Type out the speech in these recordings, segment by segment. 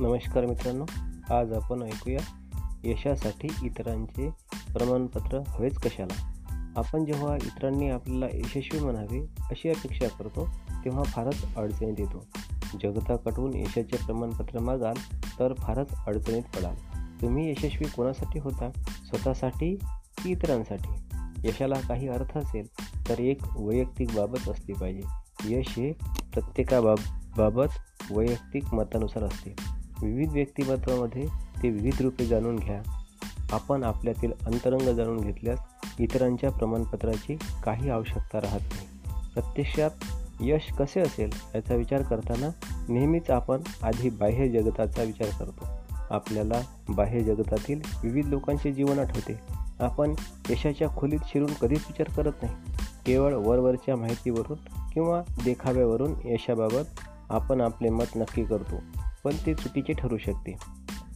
नमस्कार मित्रांनो आज आपण ऐकूया यशासाठी इतरांचे प्रमाणपत्र हवेच कशाला. आपण जेव्हा इतरांनी आपल्याला यशस्वी म्हणावे अशी अपेक्षा करतो तेव्हा फारच अडचणीत येतो. जगताकडून यशाचे प्रमाणपत्र मागाल तर फारच अडचणीत पडाल. तुम्ही यशस्वी कोणासाठी होता? स्वतःसाठी की इतरांसाठी? यशाला काही अर्थ असेल तर एक वैयक्तिक बाबत असली पाहिजे. यश हे प्रत्येकाबाब बाबत वैयक्तिक मतानुसार असते. विविध व्यक्तिमत्वामध्ये ते विविध रूपे जाणून घ्या. आपण आपल्यातील अंतरंग जाणून घेतल्यास इतरांच्या प्रमाणपत्राची काही आवश्यकता राहत नाही. प्रत्यक्षात यश कसे असेल याचा विचार करताना नेहमीच आपण आधी बाह्य जगताचा विचार करतो. आपल्याला बाह्य जगतातील विविध लोकांचे जीवन आठवते. आपण यशाच्या खोलीत शिरून कधीच विचार करत नाही. केवळ वरवरच्या माहितीवरून किंवा देखाव्यावरून यशाबाबत आपण आपले मत नक्की करतो. पण ते चुकीचे ठरू शकते.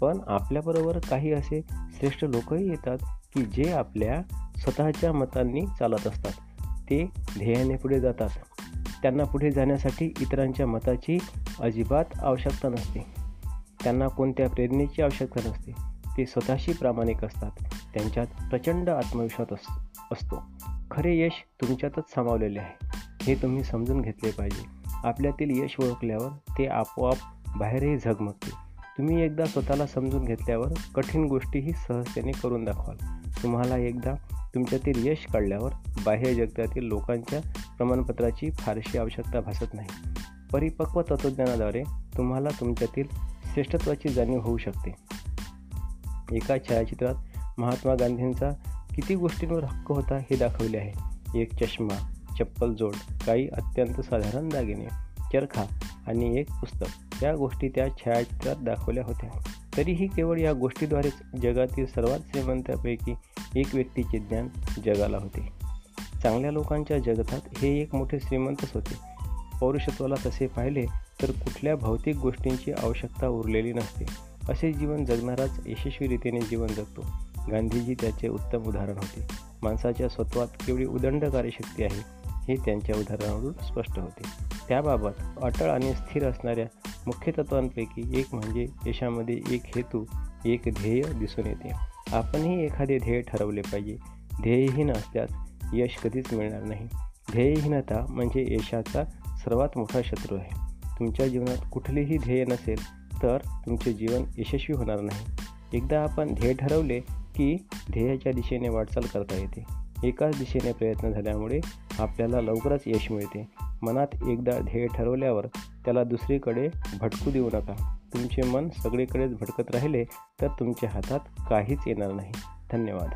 पण आपल्याबरोबर काही असे श्रेष्ठ लोकही येतात की जे आपल्या स्वतःच्या मतांनी चालत असतात. ते ध्येयाने पुढे जातात. त्यांना पुढे जाण्यासाठी इतरांच्या मताची अजिबात आवश्यकता नसते. त्यांना कोणत्या प्रेरणेची आवश्यकता नसते. ते स्वतःशी प्रामाणिक असतात. त्यांच्यात प्रचंड आत्मविश्वास अस असतो. खरे यश तुमच्यातच सामावलेले आहे. हे तुम्ही समजून घेतले पाहिजे. आपल्यातील यश ओळखल्यावर ते आपोआप बाहेरही झगमगते. तुम्ही एकदा स्वतःला समजून घेतल्यावर कठीण गोष्टीही सहजतेने करून दाखवाल. तुम्हाला एकदा तुमच्यातील यश काढल्यावर बाह्य जगतातील लोकांच्या प्रमाणपत्राची फारशी आवश्यकता भासत नाही. परिपक्व तत्त्वज्ञानाद्वारे तुम्हाला तुमच्यातील श्रेष्ठत्वाची जाणीव होऊ शकते. एका छायाचित्रात महात्मा गांधींचा किती गोष्टींवर हक्क होता हे दाखवले आहे. एक चष्मा चप्पल जोड काही अत्यंत साधारण दागिने चरखा आणि एक पुस्तक. या गोष्टी त्या छायाचित्रात दाखवल्या होत्या. तरीही केवळ या गोष्टीद्वारेच जगातील सर्वात श्रीमंतापैकी एक व्यक्तीचे ज्ञान जगाला होते. चांगल्या लोकांच्या जगतात हे एक मोठे श्रीमंतच होते. पौरुषत्वाला तसे पाहिले तर कुठल्या भौतिक गोष्टींची आवश्यकता उरलेली नसते. असे जीवन जगणाराच यशस्वी जीवन जगतो. गांधीजी त्याचे उत्तम उदाहरण होते. माणसाच्या स्वत्वात केवढी उदंड कार्यशक्ती आहे हे त्यांच्या उदाहरणावरून स्पष्ट होते. त्याबाबत अटळ आणि स्थिर असणाऱ्या मुख्य तत्वांपैकी एक म्हणजे यशामध्ये एक हेतू एक ध्येय दिसून येते. आपणही एखादे ध्येय ठरवले पाहिजे. ध्येयहीन असल्यास यश कधीच मिळणार नाही. ध्येयहीनता म्हणजे यशाचा सर्वात मोठा शत्रू आहे. तुमच्या जीवनात कुठलेही ध्येय नसेल तर तुमचे जीवन यशस्वी होणार नाही. एकदा आपण ध्येय ठरवले की ध्येयाच्या दिशेने वाटचाल करता येते. एकाच दिशेने प्रयत्न झाल्यामुळे आपल्याला लवकरच यश मिळते. मनात एकदा ध्येय ठरवल्यावर त्याला दुसरीकडे भटकू देऊ नका. तुमचे मन सगळीकडेच भटकत राहिले तर तुमच्या हातात काहीच येणार नाही. धन्यवाद.